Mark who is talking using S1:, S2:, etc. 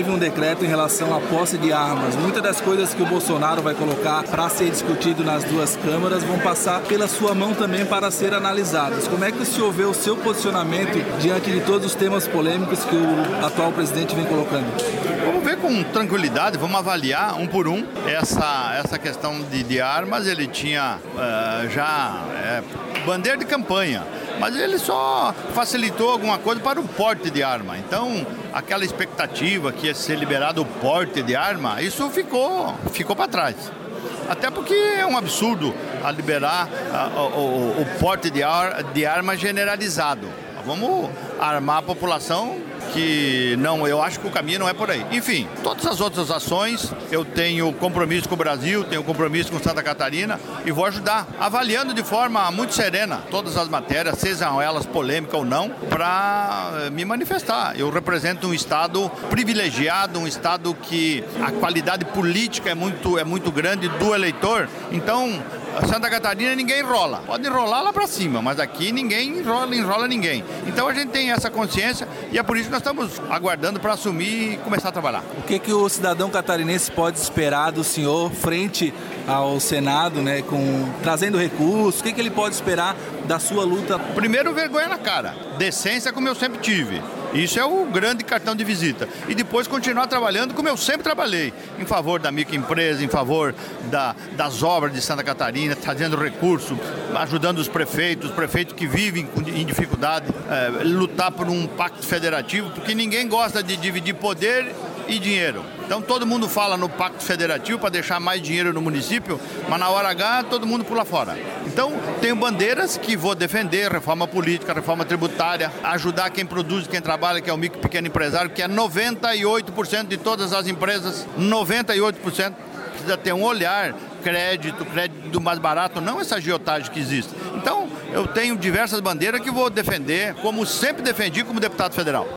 S1: teve um decreto em relação à posse de armas. Muitas das coisas que o Bolsonaro vai colocar para ser discutido nas duas câmaras vão passar pela sua mão também para ser analisadas. Como é que o senhor vê o seu posicionamento diante de todos os temas polêmicos que o atual presidente vem colocando?
S2: Vamos ver com tranquilidade, vamos avaliar um por um essa, essa questão de, de armas. Ele tinha uh, já é, bandeira de campanha mas ele só facilitou alguma coisa para o porte de arma. Então, aquela expectativa que ia ser liberado o porte de arma, isso ficou, ficou para trás. Até porque é um absurdo a liberar a, o, o, porte de, ar, de arma generalizado. Vamos armar a população que não, eu acho que o caminho não é por aí. Enfim, todas as outras ações, eu tenho compromisso com o Brasil, tenho compromisso com Santa Catarina e vou ajudar, avaliando de forma muito serena todas as matérias, sejam elas polêmicas ou não, para eh, me manifestar. Eu represento um Estado privilegiado, um Estado que a qualidade política é muito, é muito grande do eleitor. Então, Santa Catarina ninguém enrola. Pode enrolar lá para cima, mas aqui ninguém enrola, enrola ninguém. Então a gente tem essa consciência e é por isso que nós estamos aguardando para assumir e começar a trabalhar.
S1: O que, que o cidadão catarinense pode esperar do senhor frente ao Senado, né, com, trazendo recursos? O que, que ele pode esperar da sua luta?
S2: Primeiro, vergonha na cara. Decência, como eu sempre tive. Isso é o grande cartão de visita. E depois continuar trabalhando como eu sempre trabalhei, em favor da microempresa, em favor da, das obras de Santa Catarina, trazendo recurso, ajudando os prefeitos, os prefeitos que vivem em dificuldade, é, lutar por um pacto federativo, porque ninguém gosta de dividir poder e dinheiro. Então todo mundo fala no pacto federativo para deixar mais dinheiro no município, mas na hora H todo mundo pula fora. Então tenho bandeiras que vou defender, reforma política, reforma tributária, ajudar quem produz, quem trabalha, que é o micro e pequeno empresário, que é 98% de todas as empresas, 98% precisa ter um olhar, crédito, crédito mais barato, não essa agiotagem que existe. Então, eu tenho diversas bandeiras que vou defender, como sempre defendi como deputado federal.